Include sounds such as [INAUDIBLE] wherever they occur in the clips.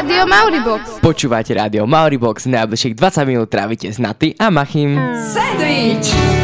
Rádio Mauribox. Počúvate Rádio Mauribox, najbližších 20 minút trávite s Naty a Machim. Sandwich!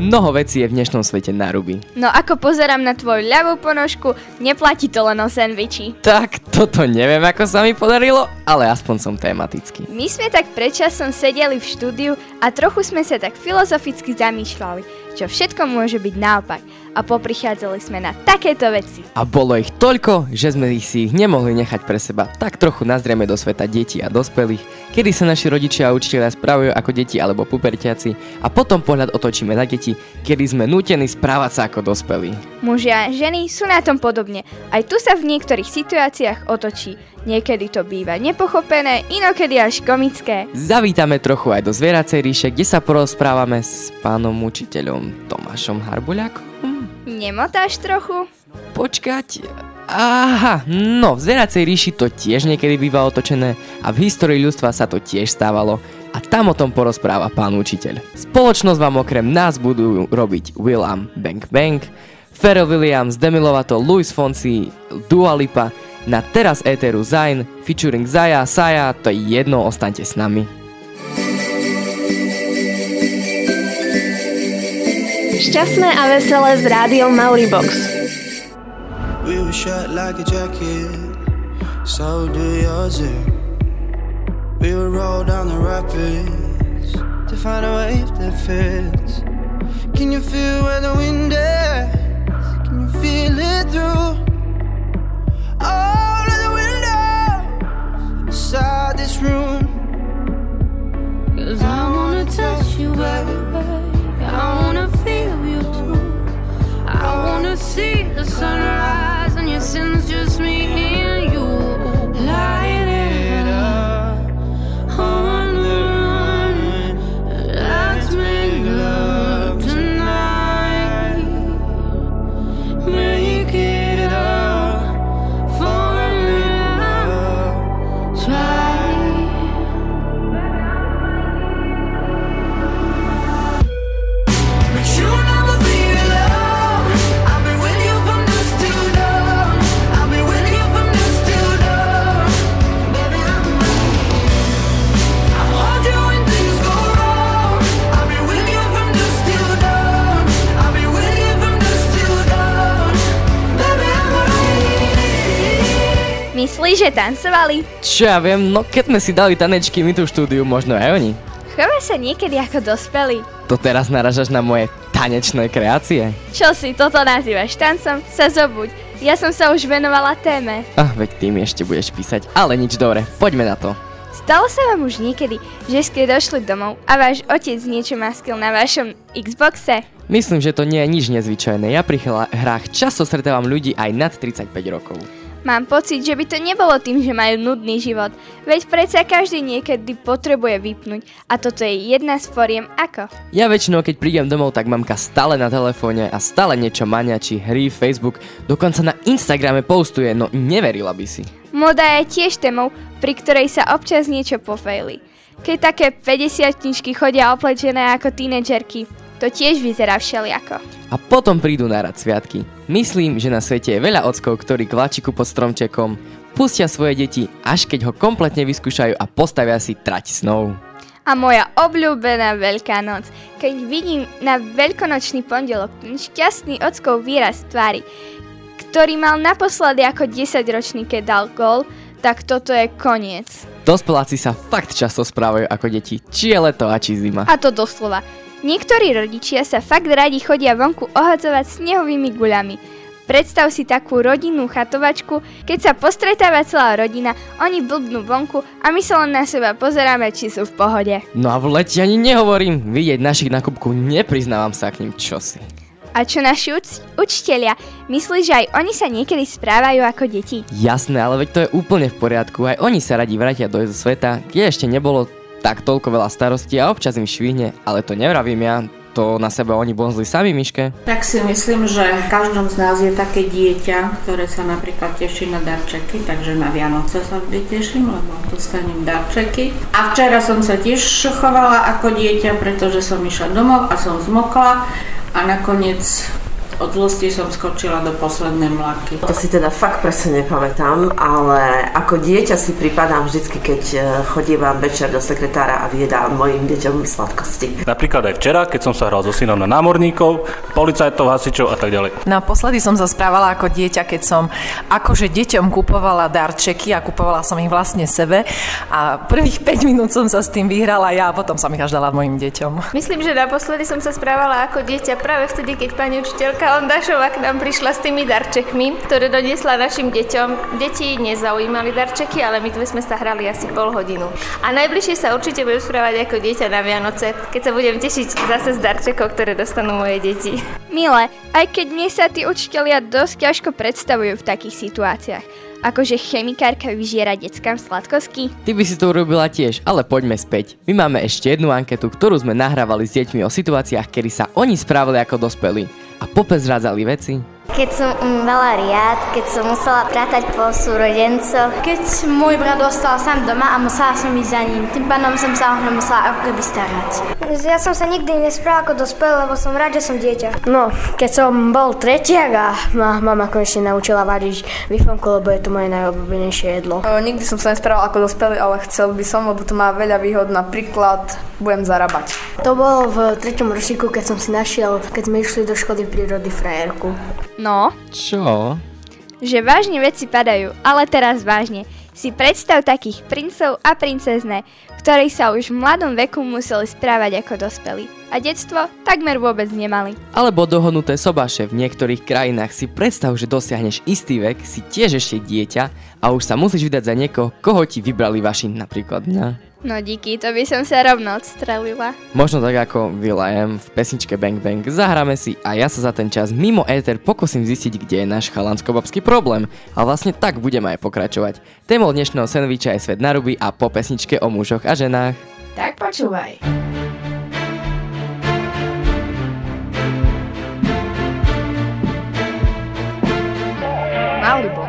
Mnoho vecí je v dnešnom svete na ruby. No ako pozerám na tvoju ľavú ponožku, neplatí to len o sendviči. Tak, toto neviem, ako sa mi podarilo, ale aspoň som tematický. My sme tak predčasom sedeli v štúdiu a trochu sme sa tak filozoficky zamýšľali, čo všetko môže byť naopak a poprichádzali sme na takéto veci. A bolo ich toľko, že sme ich si ich nemohli nechať pre seba. Tak trochu nazrieme do sveta detí a dospelých, kedy sa naši rodičia a učiteľia správajú ako deti alebo pubertiaci a potom pohľad otočíme na deti, kedy sme nútení správať sa ako dospelí. Muži a ženy sú na tom podobne. Aj tu sa v niektorých situáciách otočí. Niekedy to býva nepochopené, inokedy až komické. Zavítame trochu aj do zvieracej ríše, kde sa porozprávame s pánom učiteľom Tomášom Nemotáš trochu? Počkať. Aha, no v zvieracej ríši to tiež niekedy býva otočené a v histórii ľudstva sa to tiež stávalo a tam o tom porozpráva pán učiteľ. Spoločnosť vám okrem nás budú robiť Willam Bang Bang, Pharrell Williams, Demi Lovato, Luis Fonsi, Dua Lipa, na teraz éteru Zayn, featuring Zaya, Saya, to je jedno, ostaňte s nami. Šťastné a veselé s rádiom Mauribox. We were shot like a jacket, so do yours. eh? We would roll down the rapids to find a wave that fits. Can you feel where the wind is? Can you feel it through all of the windows inside this room? Cause I wanna touch you, baby. I wanna feel you too. I wanna see the sunrise and your sins just me Myslíš, že tancovali? Čo ja viem, no keď sme si dali tanečky my tu štúdiu, možno aj oni. Chová sa niekedy ako dospelí. To teraz naražaš na moje tanečné kreácie? Čo si toto nazývaš tancom? Sa zobuď. Ja som sa už venovala téme. Ah, veď ty mi ešte budeš písať, ale nič dobre, poďme na to. Stalo sa vám už niekedy, že ste došli domov a váš otec niečo maskil na vašom Xboxe? Myslím, že to nie je nič nezvyčajné. Ja pri hrách často stretávam ľudí aj nad 35 rokov. Mám pocit, že by to nebolo tým, že majú nudný život. Veď predsa každý niekedy potrebuje vypnúť a toto je jedna z foriem ako. Ja väčšinou, keď prídem domov, tak mamka stále na telefóne a stále niečo maňačí, hry, Facebook, dokonca na Instagrame postuje, no neverila by si. Moda je tiež témou, pri ktorej sa občas niečo pofejli. Keď také 50 chodia oplečené ako tínedžerky, to tiež vyzerá všeliako. A potom prídu na rad sviatky. Myslím, že na svete je veľa ockov, ktorí kvačiku pod stromčekom pustia svoje deti, až keď ho kompletne vyskúšajú a postavia si trať snov. A moja obľúbená Veľká noc, keď vidím na veľkonočný pondelok ten šťastný ockov výraz tvári, ktorý mal naposledy ako 10-ročný, keď dal gól, tak toto je koniec. Dospeláci sa fakt často správajú ako deti, či je leto a či zima. A to doslova. Niektorí rodičia sa fakt radi chodia vonku ohadzovať snehovými guľami. Predstav si takú rodinnú chatovačku, keď sa postretáva celá rodina, oni blbnú vonku a my sa len na seba pozeráme, či sú v pohode. No a v lete ani nehovorím, vidieť našich na kubku, nepriznávam sa k ním čosi. A čo naši uč- učitelia? Myslíš, že aj oni sa niekedy správajú ako deti? Jasné, ale veď to je úplne v poriadku, aj oni sa radi vrátia do sveta, kde ešte nebolo tak toľko veľa starostí a občas im švihne, ale to nevravím ja, to na seba oni bonzli sami, Miške? Tak si myslím, že v každom z nás je také dieťa, ktoré sa napríklad teší na darčeky, takže na Vianoce sa vždy teším, lebo dostanem darčeky. A včera som sa tiež chovala ako dieťa, pretože som išla domov a som zmokla a nakoniec od zlosti som skočila do poslednej mlaky. To si teda fakt presne nepamätám, ale ako dieťa si pripadám vždycky, keď e, chodívam večer do sekretára a vyjedám mojim deťom sladkosti. Napríklad aj včera, keď som sa hral so synom na námorníkov, policajtov, hasičov a tak ďalej. Naposledy som sa správala ako dieťa, keď som akože deťom kupovala darčeky a kupovala som ich vlastne sebe a prvých [LAUGHS] 5 minút som sa s tým vyhrala ja a potom som ich až dala mojim deťom. Myslím, že naposledy som sa správala ako dieťa práve vtedy, keď pani učiteľka Ondašová k nám prišla s tými darčekmi, ktoré doniesla našim deťom. Deti nezaujímali darčeky, ale my sme sa hrali asi pol hodinu. A najbližšie sa určite budem správať ako dieťa na Vianoce, keď sa budem tešiť zase z darčekov, ktoré dostanú moje deti. Mile, aj keď mne sa tí učitelia dosť ťažko predstavujú v takých situáciách. Akože chemikárka vyžiera deckám sladkosti? Ty by si to urobila tiež, ale poďme späť. My máme ešte jednu anketu, ktorú sme nahrávali s deťmi o situáciách, kedy sa oni správali ako dospelí a popezrádzali veci, keď som um, mala riad, keď som musela prátať po súrodencoch. Keď môj brat ostal sám doma a musela som ísť za ním, tým pádom som sa o musela ako keby starať. Ja som sa nikdy nesprával ako dospel, lebo som rád, že som dieťa. No, keď som bol tretiak a ma mama konečne naučila variť bifomku, lebo je to moje najobľúbenejšie jedlo. O, nikdy som sa nesprával ako dospelý, ale chcel by som, lebo to má veľa výhod. Napríklad budem zarábať. To bolo v treťom ročníku, keď som si našiel, keď sme išli do školy prírody frajerku. No? Čo? Že vážne veci padajú, ale teraz vážne. Si predstav takých princov a princezne, ktorí sa už v mladom veku museli správať ako dospelí. A detstvo takmer vôbec nemali. Alebo dohodnuté sobaše v niektorých krajinách si predstav, že dosiahneš istý vek, si tiež ešte dieťa a už sa musíš vydať za niekoho, koho ti vybrali vaši napríklad mňa. No díky, to by som sa rovno odstrelila. Možno tak ako Will.i.am v pesničke Bang Bang. Zahráme si a ja sa za ten čas mimo éter pokúsim zistiť, kde je náš chalansko-babský problém. A vlastne tak budeme aj pokračovať. Témou dnešného sandviča je Svet na ruby a po pesničke o mužoch a ženách. Tak počúvaj. Malibu.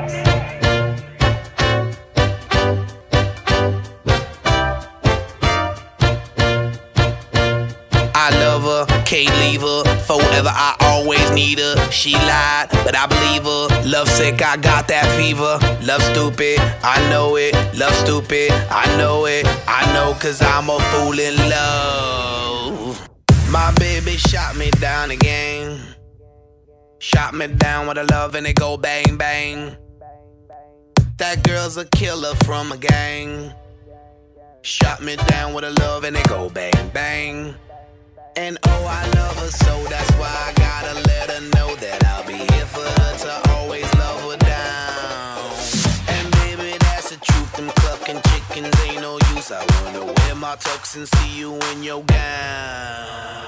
Forever, I always need her. She lied, but I believe her. Love sick, I got that fever. Love stupid, I know it. Love stupid, I know it. I know, cause I'm a fool in love. My baby shot me down again. Shot me down with a love and it go bang bang. That girl's a killer from a gang. Shot me down with a love and it go bang bang. And oh, I love her so that's why I gotta let her know that I'll be here for her to always love her down. And baby, that's the truth. Them clucking chickens ain't no use. I wanna wear my tux and see you in your gown.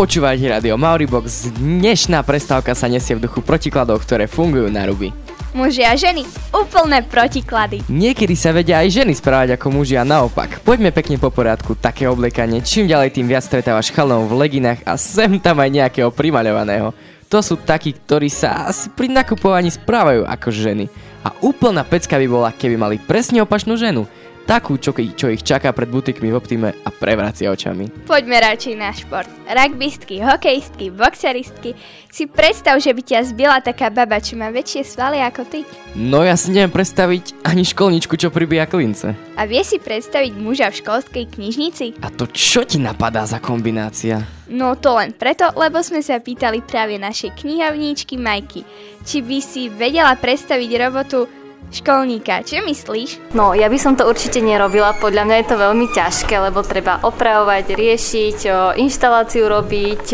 Počúvate Radio Mauribox. Dnešná prestávka sa nesie v duchu protikladov, ktoré fungujú na ruby. Muži a ženy, úplné protiklady. Niekedy sa vedia aj ženy správať ako muži a naopak. Poďme pekne po poriadku, také oblekanie. Čím ďalej tým viac stretávaš chalov v leginách a sem tam aj nejakého primaľovaného. To sú takí, ktorí sa asi pri nakupovaní správajú ako ženy. A úplná pecka by bola, keby mali presne opačnú ženu takú, čo, čo ich čaká pred butikmi v Optime a prevracia očami. Poďme radšej na šport. Rugbystky, hokejistky, boxeristky. Si predstav, že by ťa zbila taká baba, čo má väčšie svaly ako ty. No ja si neviem predstaviť ani školničku, čo pribíja klince. A vie si predstaviť muža v školskej knižnici? A to čo ti napadá za kombinácia? No to len preto, lebo sme sa pýtali práve našej knihovníčky Majky, či by si vedela predstaviť robotu školníka. Čo myslíš? No, ja by som to určite nerobila. Podľa mňa je to veľmi ťažké, lebo treba opravovať, riešiť, inštaláciu robiť.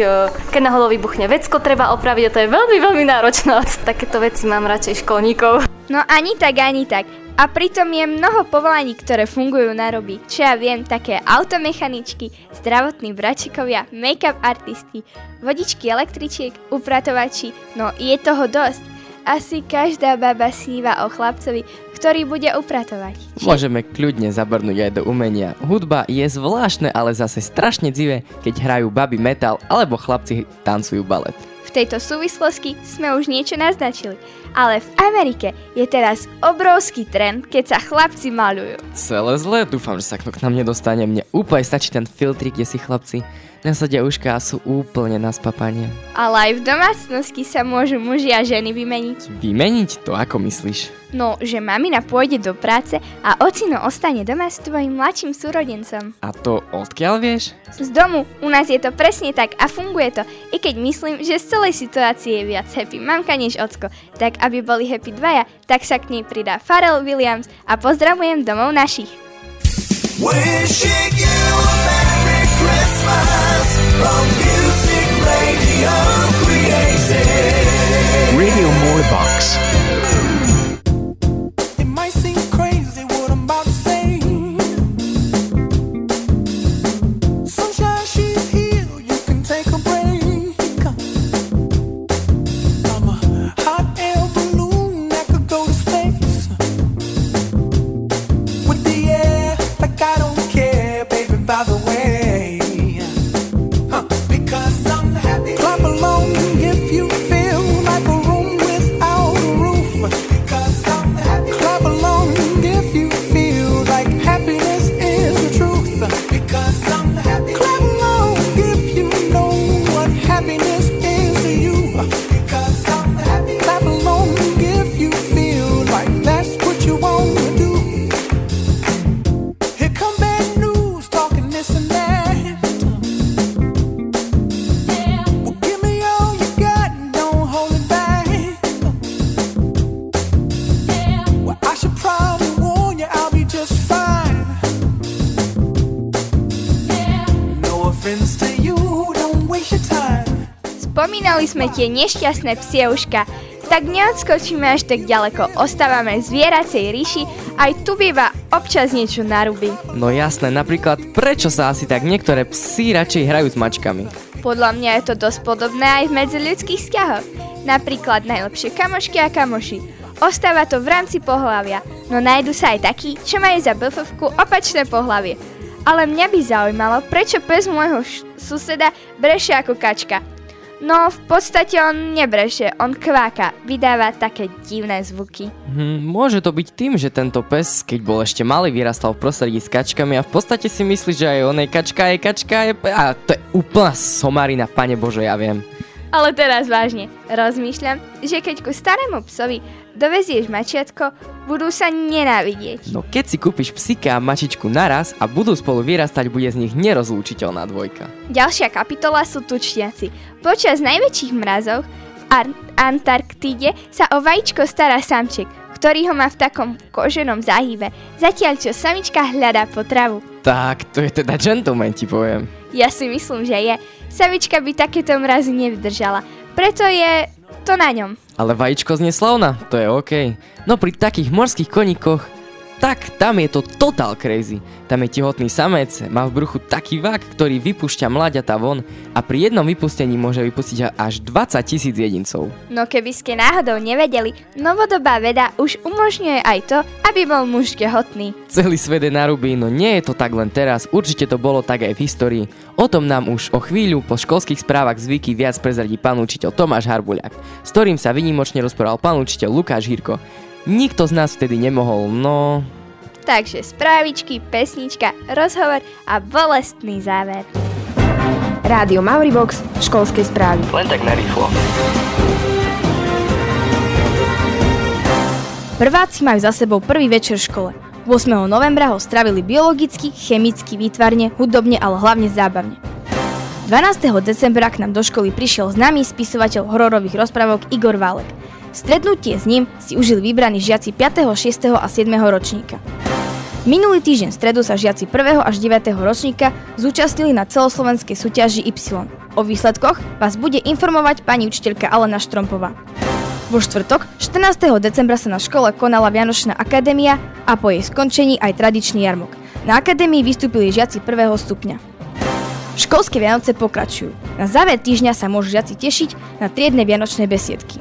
Keď náhodou vybuchne vecko, treba opraviť a to je veľmi, veľmi náročné. [LAUGHS] Takéto veci mám radšej školníkov. No ani tak, ani tak. A pritom je mnoho povolaní, ktoré fungujú na roby. Čo ja viem, také automechaničky, zdravotní bračikovia, make-up artisti, vodičky električiek, upratovači, no je toho dosť. Asi každá baba sníva o chlapcovi, ktorý bude upratovať. Môžeme kľudne zabrnúť aj do umenia. Hudba je zvláštne, ale zase strašne dzivé, keď hrajú baby metal alebo chlapci tancujú balet. V tejto súvislosti sme už niečo naznačili, ale v Amerike je teraz obrovský trend, keď sa chlapci malujú. Celé zlé, dúfam, že sa k nám nedostane. Mne úplne stačí ten filtrik, kde si chlapci nasadia uška sú úplne na spapanie. Ale aj v domácnosti sa môžu muži a ženy vymeniť. Vymeniť? To ako myslíš? No, že mamina pôjde do práce a ocino ostane doma s tvojim mladším súrodencom. A to odkiaľ vieš? Z domu. U nás je to presne tak a funguje to. I keď myslím, že z celej situácie je viac happy mamka než ocko. Tak aby boli happy dvaja, tak sa k nej pridá Pharrell Williams a pozdravujem domov našich. Wishing you a Christmas Radio More sme tie nešťastné psieuška, tak neodskočíme až tak ďaleko, ostávame zvieracej ríši, aj tu býva občas niečo naruby. No jasné, napríklad prečo sa asi tak niektoré psi radšej hrajú s mačkami? Podľa mňa je to dosť podobné aj v medziľudských vzťahoch. Napríklad najlepšie kamošky a kamoši. Ostáva to v rámci pohlavia, no nájdu sa aj takí, čo majú za bff opačné pohlavie. Ale mňa by zaujímalo, prečo pes môjho š- suseda breše ako kačka. No, v podstate on nebreše, on kváka, vydáva také divné zvuky. Hm, môže to byť tým, že tento pes, keď bol ešte malý, vyrastal v prostredí s kačkami a v podstate si myslí, že aj on je kačka, je kačka, je... A to je úplná somarina, pane Bože, ja viem. Ale teraz vážne, rozmýšľam, že keď ku starému psovi dovezieš mačiatko, budú sa nenávidieť. No keď si kúpiš psika a mačičku naraz a budú spolu vyrastať, bude z nich nerozlúčiteľná dvojka. Ďalšia kapitola sú tučniaci. Počas najväčších mrazov v Ar- Antarktíde sa o vajíčko stará samček, ktorý ho má v takom koženom záhybe, zatiaľ čo samička hľadá potravu. Tak, to je teda gentleman, ti poviem. Ja si myslím, že je. Samička by takéto mrazy nevydržala. Preto je to na ňom. Ale vajíčko znie slavna, to je OK. No pri takých morských koníkoch tak tam je to total crazy. Tam je tehotný samec, má v bruchu taký vak, ktorý vypúšťa mladiatá von a pri jednom vypustení môže vypustiť až 20 tisíc jedincov. No keby ste náhodou nevedeli, novodobá veda už umožňuje aj to, aby bol muž tehotný. Celý svet je narubý, no nie je to tak len teraz, určite to bolo tak aj v histórii. O tom nám už o chvíľu po školských správach zvyky viac prezradí pán učiteľ Tomáš Harbuľak, s ktorým sa vynimočne rozprával pán učiteľ Lukáš Hirko. Nikto z nás vtedy nemohol, no... Takže správičky, pesnička, rozhovor a bolestný záver. Rádio Mauribox, školskej správy. Len tak narýchlo. Prváci majú za sebou prvý večer v škole. 8. novembra ho stravili biologicky, chemicky, výtvarne, hudobne, ale hlavne zábavne. 12. decembra k nám do školy prišiel známy spisovateľ hororových rozprávok Igor Válek – Stretnutie s ním si užili vybraní žiaci 5., 6. a 7. ročníka. Minulý týždeň stredu sa žiaci 1. až 9. ročníka zúčastnili na celoslovenskej súťaži Y. O výsledkoch vás bude informovať pani učiteľka Alena Štrompová. Vo štvrtok, 14. decembra sa na škole konala Vianočná akadémia a po jej skončení aj tradičný jarmok. Na akadémii vystúpili žiaci prvého stupňa. Školské Vianoce pokračujú. Na záver týždňa sa môžu žiaci tešiť na triedne vianočné besiedky.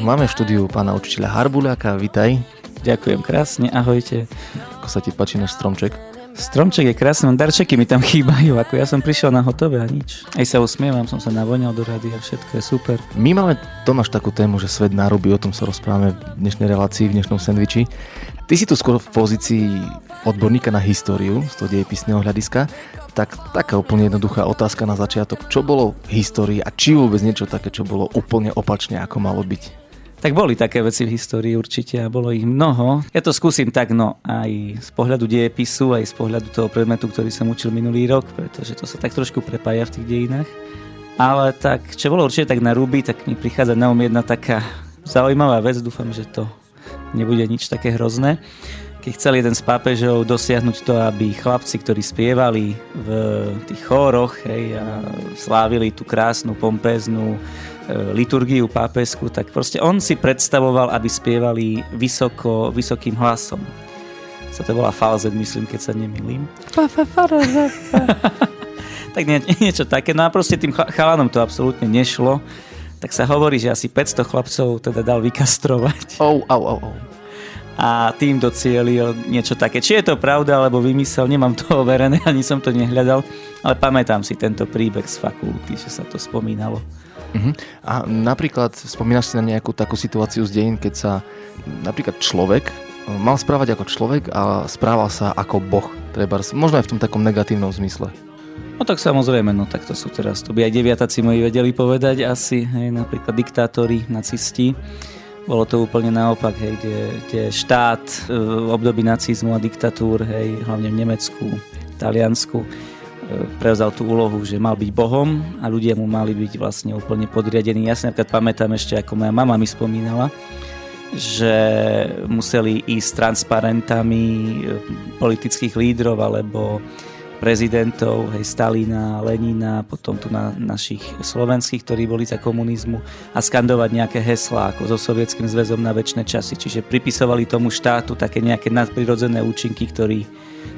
Máme v štúdiu pána učiteľa Harbuľáka, vitaj. Ďakujem krásne, ahojte. Ako sa ti páči náš stromček? Stromček je krásny, darčeky mi tam chýbajú, ako ja som prišiel na hotové a nič. Aj sa usmievam, som sa navoňal do rady a všetko je super. My máme, Tomáš, takú tému, že svet narubí, o tom sa rozprávame v dnešnej relácii, v dnešnom sendviči. Ty si tu skôr v pozícii odborníka na históriu z toho dejepisného hľadiska. Tak taká úplne jednoduchá otázka na začiatok. Čo bolo v histórii a či vôbec niečo také, čo bolo úplne opačne, ako malo byť? Tak boli také veci v histórii určite a bolo ich mnoho. Ja to skúsim tak, no aj z pohľadu dejepisu, aj z pohľadu toho predmetu, ktorý som učil minulý rok, pretože to sa tak trošku prepája v tých dejinách. Ale tak, čo bolo určite tak na ruby, tak mi prichádza na um jedna taká zaujímavá vec, dúfam, že to nebude nič také hrozné. Keď chcel jeden z pápežov dosiahnuť to, aby chlapci, ktorí spievali v tých chóroch hej, a slávili tú krásnu, pompéznu liturgiu pápesku, tak proste on si predstavoval, aby spievali vysoko, vysokým hlasom. Sa to volá falzet, myslím, keď sa nemýlim. [LAUGHS] tak nie, niečo také. No a proste tým chalanom to absolútne nešlo. Tak sa hovorí, že asi 500 chlapcov teda dal vykastrovať. Oh, oh, oh, oh. A tým docielil niečo také. Či je to pravda, alebo vymysel, nemám to [LAUGHS] overené, ani som to nehľadal, ale pamätám si tento príbeh z fakulty, že sa to spomínalo. Uh-huh. A napríklad spomínaš si na nejakú takú situáciu z dejín, keď sa napríklad človek eh, mal správať ako človek a správal sa ako boh. Treba, možno aj v tom takom negatívnom zmysle. No tak samozrejme, no tak to sú teraz, to by aj deviatáci moji vedeli povedať asi, hej, napríklad diktátori, nacisti. Bolo to úplne naopak, hej, kde, kde štát eh, v období nacizmu a diktatúr, hej, hlavne v Nemecku, Taliansku, prevzal tú úlohu, že mal byť Bohom a ľudia mu mali byť vlastne úplne podriadení. Ja si napríklad pamätám ešte, ako moja mama mi spomínala, že museli ísť transparentami e, politických lídrov alebo prezidentov, hej, Stalina, Lenina, potom tu na našich slovenských, ktorí boli za komunizmu a skandovať nejaké heslá ako so Sovietským zväzom na väčšie časy. Čiže pripisovali tomu štátu také nejaké nadprirodzené účinky, ktorý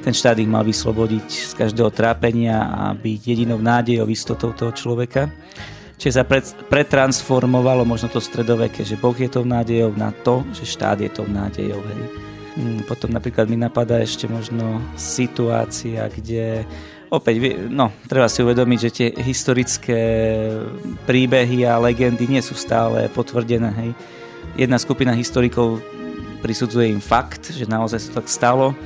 ten štát ich mal vyslobodiť z každého trápenia a byť jedinou nádejou, istotou toho človeka. Čiže sa pretransformovalo možno to stredoveké, že Boh je tou nádejou na to, že štát je tou nádejou. Hej. Mm, potom napríklad mi napadá ešte možno situácia, kde opäť, no, treba si uvedomiť, že tie historické príbehy a legendy nie sú stále potvrdené. Hej. Jedna skupina historikov prisudzuje im fakt, že naozaj sa tak stalo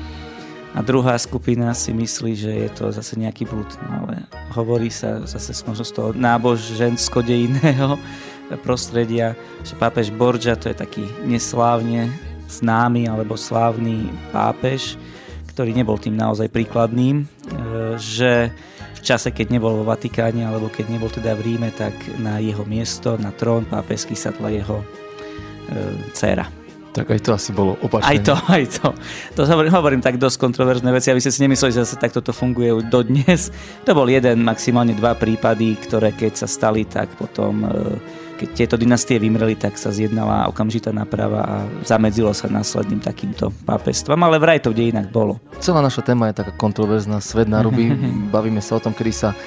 a druhá skupina si myslí, že je to zase nejaký blúd. No ale hovorí sa zase možno z toho nábožensko-dejinného [LAUGHS] prostredia, že pápež Borgia to je taký neslávne známy alebo slávny pápež, ktorý nebol tým naozaj príkladným, e, že v čase, keď nebol vo Vatikáne alebo keď nebol teda v Ríme, tak na jeho miesto, na trón pápežský sadla jeho e, dcéra. Tak aj to asi bolo opačné. Aj to, [LAUGHS] aj to. To hovorím, hovorím tak dosť kontroverzné veci, aby ste si nemysleli, že zase takto to funguje dodnes. To bol jeden, maximálne dva prípady, ktoré keď sa stali, tak potom e, keď tieto dynastie vymreli, tak sa zjednala okamžitá náprava a zamedzilo sa následným takýmto pápestvom, ale vraj to kde inak bolo. Celá naša téma je taká kontroverzná, svet naruby. [LAUGHS] Bavíme sa o tom, kedy sa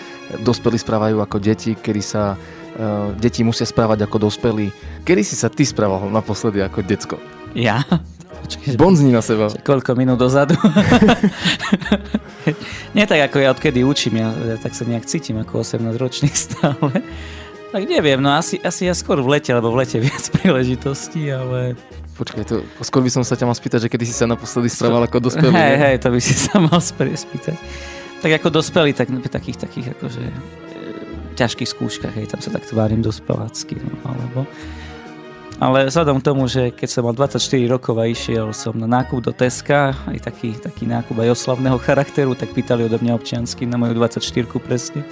dospelí správajú ako deti, kedy sa uh, deti musia správať ako dospelí. Kedy si sa ty správal naposledy ako decko? Ja? Počkej, Bonzni na seba. Koľko minút dozadu? [LAUGHS] Nie tak ako ja odkedy učím, ja, ja tak sa nejak cítim ako 18 ročný [LAUGHS] stále. Tak neviem, no asi, asi ja skôr v lete, lebo v lete viac príležitostí, ale... Počkaj, to, skôr by som sa ťa mal spýtať, že kedy si sa naposledy správal ako dospelý. Hej, hej, to by si [LAUGHS] sa mal spýtať. Tak ako dospelý, tak v takých, takých akože e, ťažkých skúškach, hej, tam sa tak tvárim dospelácky, no, alebo... Ale vzhľadom k tomu, že keď som mal 24 rokov a išiel som na nákup do Teska, aj taký, taký nákup aj oslavného charakteru, tak pýtali odo mňa občiansky na moju 24 presne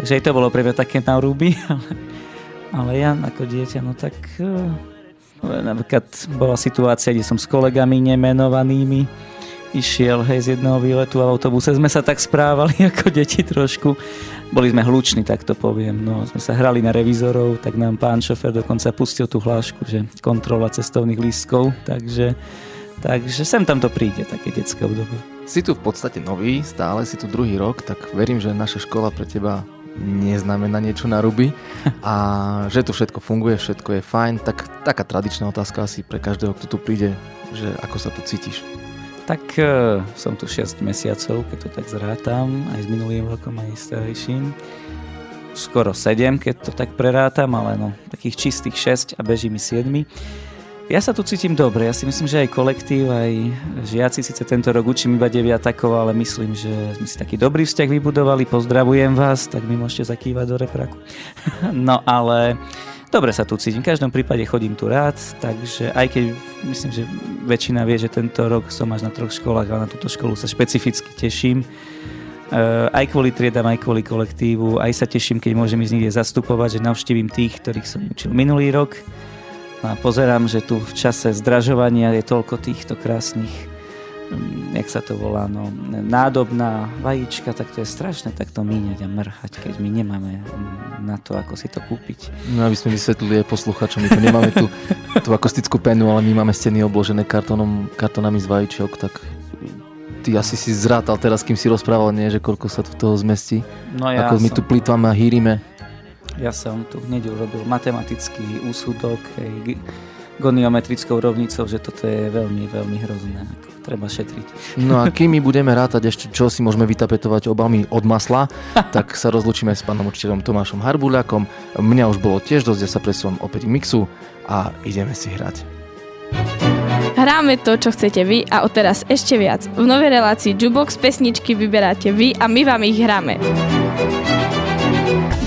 Takže aj to bolo pre mňa také narúby, [LAUGHS] ale, ale ja ako dieťa, no tak uh, napríklad bola situácia, kde som s kolegami nemenovanými išiel hej, z jedného výletu a v autobuse sme sa tak správali [LAUGHS] ako deti trošku. Boli sme hluční, tak to poviem. No, sme sa hrali na revizorov, tak nám pán šofer dokonca pustil tú hlášku, že kontrola cestovných lístkov, takže, takže sem tam to príde, také detské obdobie. Si tu v podstate nový, stále si tu druhý rok, tak verím, že naša škola pre teba neznamená niečo na ruby [LAUGHS] a že tu všetko funguje, všetko je fajn, tak taká tradičná otázka asi pre každého, kto tu príde, že ako sa tu cítiš. Tak uh, som tu 6 mesiacov, keď to tak zrátam, aj s minulým rokom, aj s starejším. Skoro 7, keď to tak prerátam, ale no, takých čistých 6 a beží mi 7. Ja sa tu cítim dobre, ja si myslím, že aj kolektív, aj žiaci, síce tento rok učím iba deviatakov, ale myslím, že sme si taký dobrý vzťah vybudovali, pozdravujem vás, tak mi môžete zakývať do repraku. [LAUGHS] no ale dobre sa tu cítim, v každom prípade chodím tu rád, takže aj keď myslím, že väčšina vie, že tento rok som až na troch školách, ale na túto školu sa špecificky teším, Uh, aj kvôli triedam, aj kvôli kolektívu. Aj sa teším, keď môžem ísť niekde zastupovať, že navštívim tých, ktorých som učil minulý rok. No a pozerám, že tu v čase zdražovania je toľko týchto krásnych jak sa to volá, no, nádobná vajíčka, tak to je strašné takto míňať a mrhať, keď my nemáme mm, na to, ako si to kúpiť. No aby sme vysvetlili aj posluchačom, my tu nemáme tú, [LAUGHS] tú akustickú penu, ale my máme steny obložené kartónom, kartónami z vajíčok, tak ty asi si zrátal teraz, kým si rozprával, nie, že koľko sa tu toho zmestí. No ja ako my tu plýtvame a hýrime. Ja som tu hneď urobil matematický úsudok hej, goniometrickou rovnicou, že toto je veľmi, veľmi hrozné. Treba šetriť. No a [LAUGHS] kým my budeme rátať ešte, čo si môžeme vytapetovať obami od masla, [LAUGHS] tak sa rozlučíme s pánom učiteľom Tomášom Harbuľakom. Mňa už bolo tiež dosť, ja sa presúvam opäť k mixu a ideme si hrať. Hráme to, čo chcete vy a odteraz ešte viac. V novej relácii Jubox pesničky vyberáte vy a my vám ich hráme.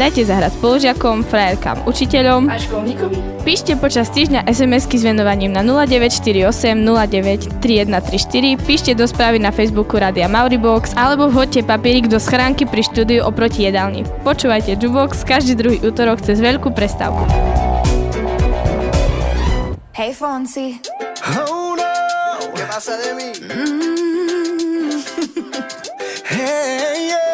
Dajte zahrať spolužiakom, frajerkám, učiteľom a školníkovi. Píšte počas týždňa SMS-ky s venovaním na 0948 09 3134, píšte do správy na Facebooku Radia Mauribox alebo vhoďte papierik do schránky pri štúdiu oproti jedálni. Počúvajte Jubox každý druhý útorok cez veľkú prestávku. Hej Fonsi. Oh no, ¿qué pasa de mí? [LAUGHS] hey, yeah.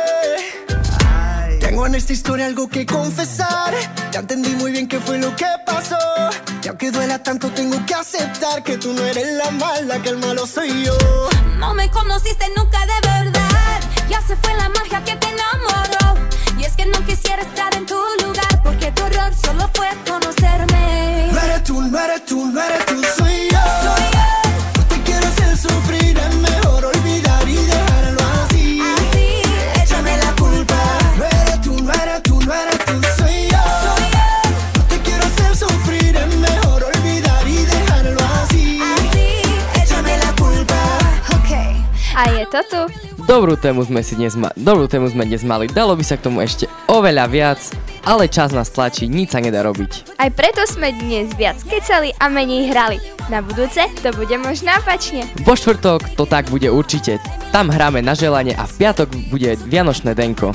Tengo en esta historia algo que confesar. Ya entendí muy bien qué fue lo que pasó. Y aunque duela tanto, tengo que aceptar que tú no eres la mala, que el malo soy yo. No me conociste nunca de verdad. Ya se fue la magia que te enamoró. Y es que no quisiera estar en tu lugar, porque tu error solo fue conocerme. No eres tú, no eres tú, no eres Dobrú tému sme si dnes, ma- dobrú tému sme dnes mali, dalo by sa k tomu ešte oveľa viac, ale čas nás tlačí, nič sa nedá robiť. Aj preto sme dnes viac kecali a menej hrali. Na budúce to bude možno opačne. Vo štvrtok to tak bude určite, tam hráme na želanie a v piatok bude Vianočné denko.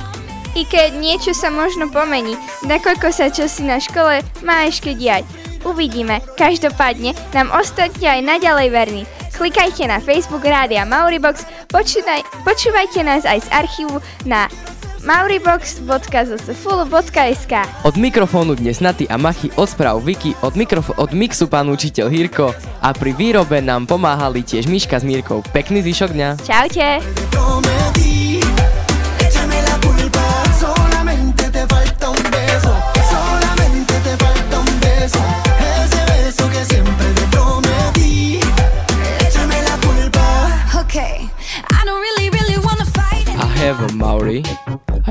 I keď niečo sa možno pomení, nakoľko sa čosi na škole má ešte diať. Uvidíme. Každopádne nám ostatne aj naďalej verní. Klikajte na Facebook Rádia Mauribox, počúvaj, počúvajte nás aj z archívu na mauribox.zsfulu.sk Od mikrofónu dnes Naty a Machy, od správ Viki, od, mikrofo- od mixu pán učiteľ Hirko a pri výrobe nám pomáhali tiež Miška s Mírkou. Pekný zvyšok dňa. Čaute.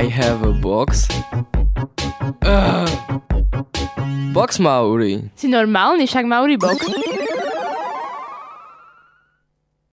I have a box. Ugh. Box Maori. Si normálny, však Mauri box.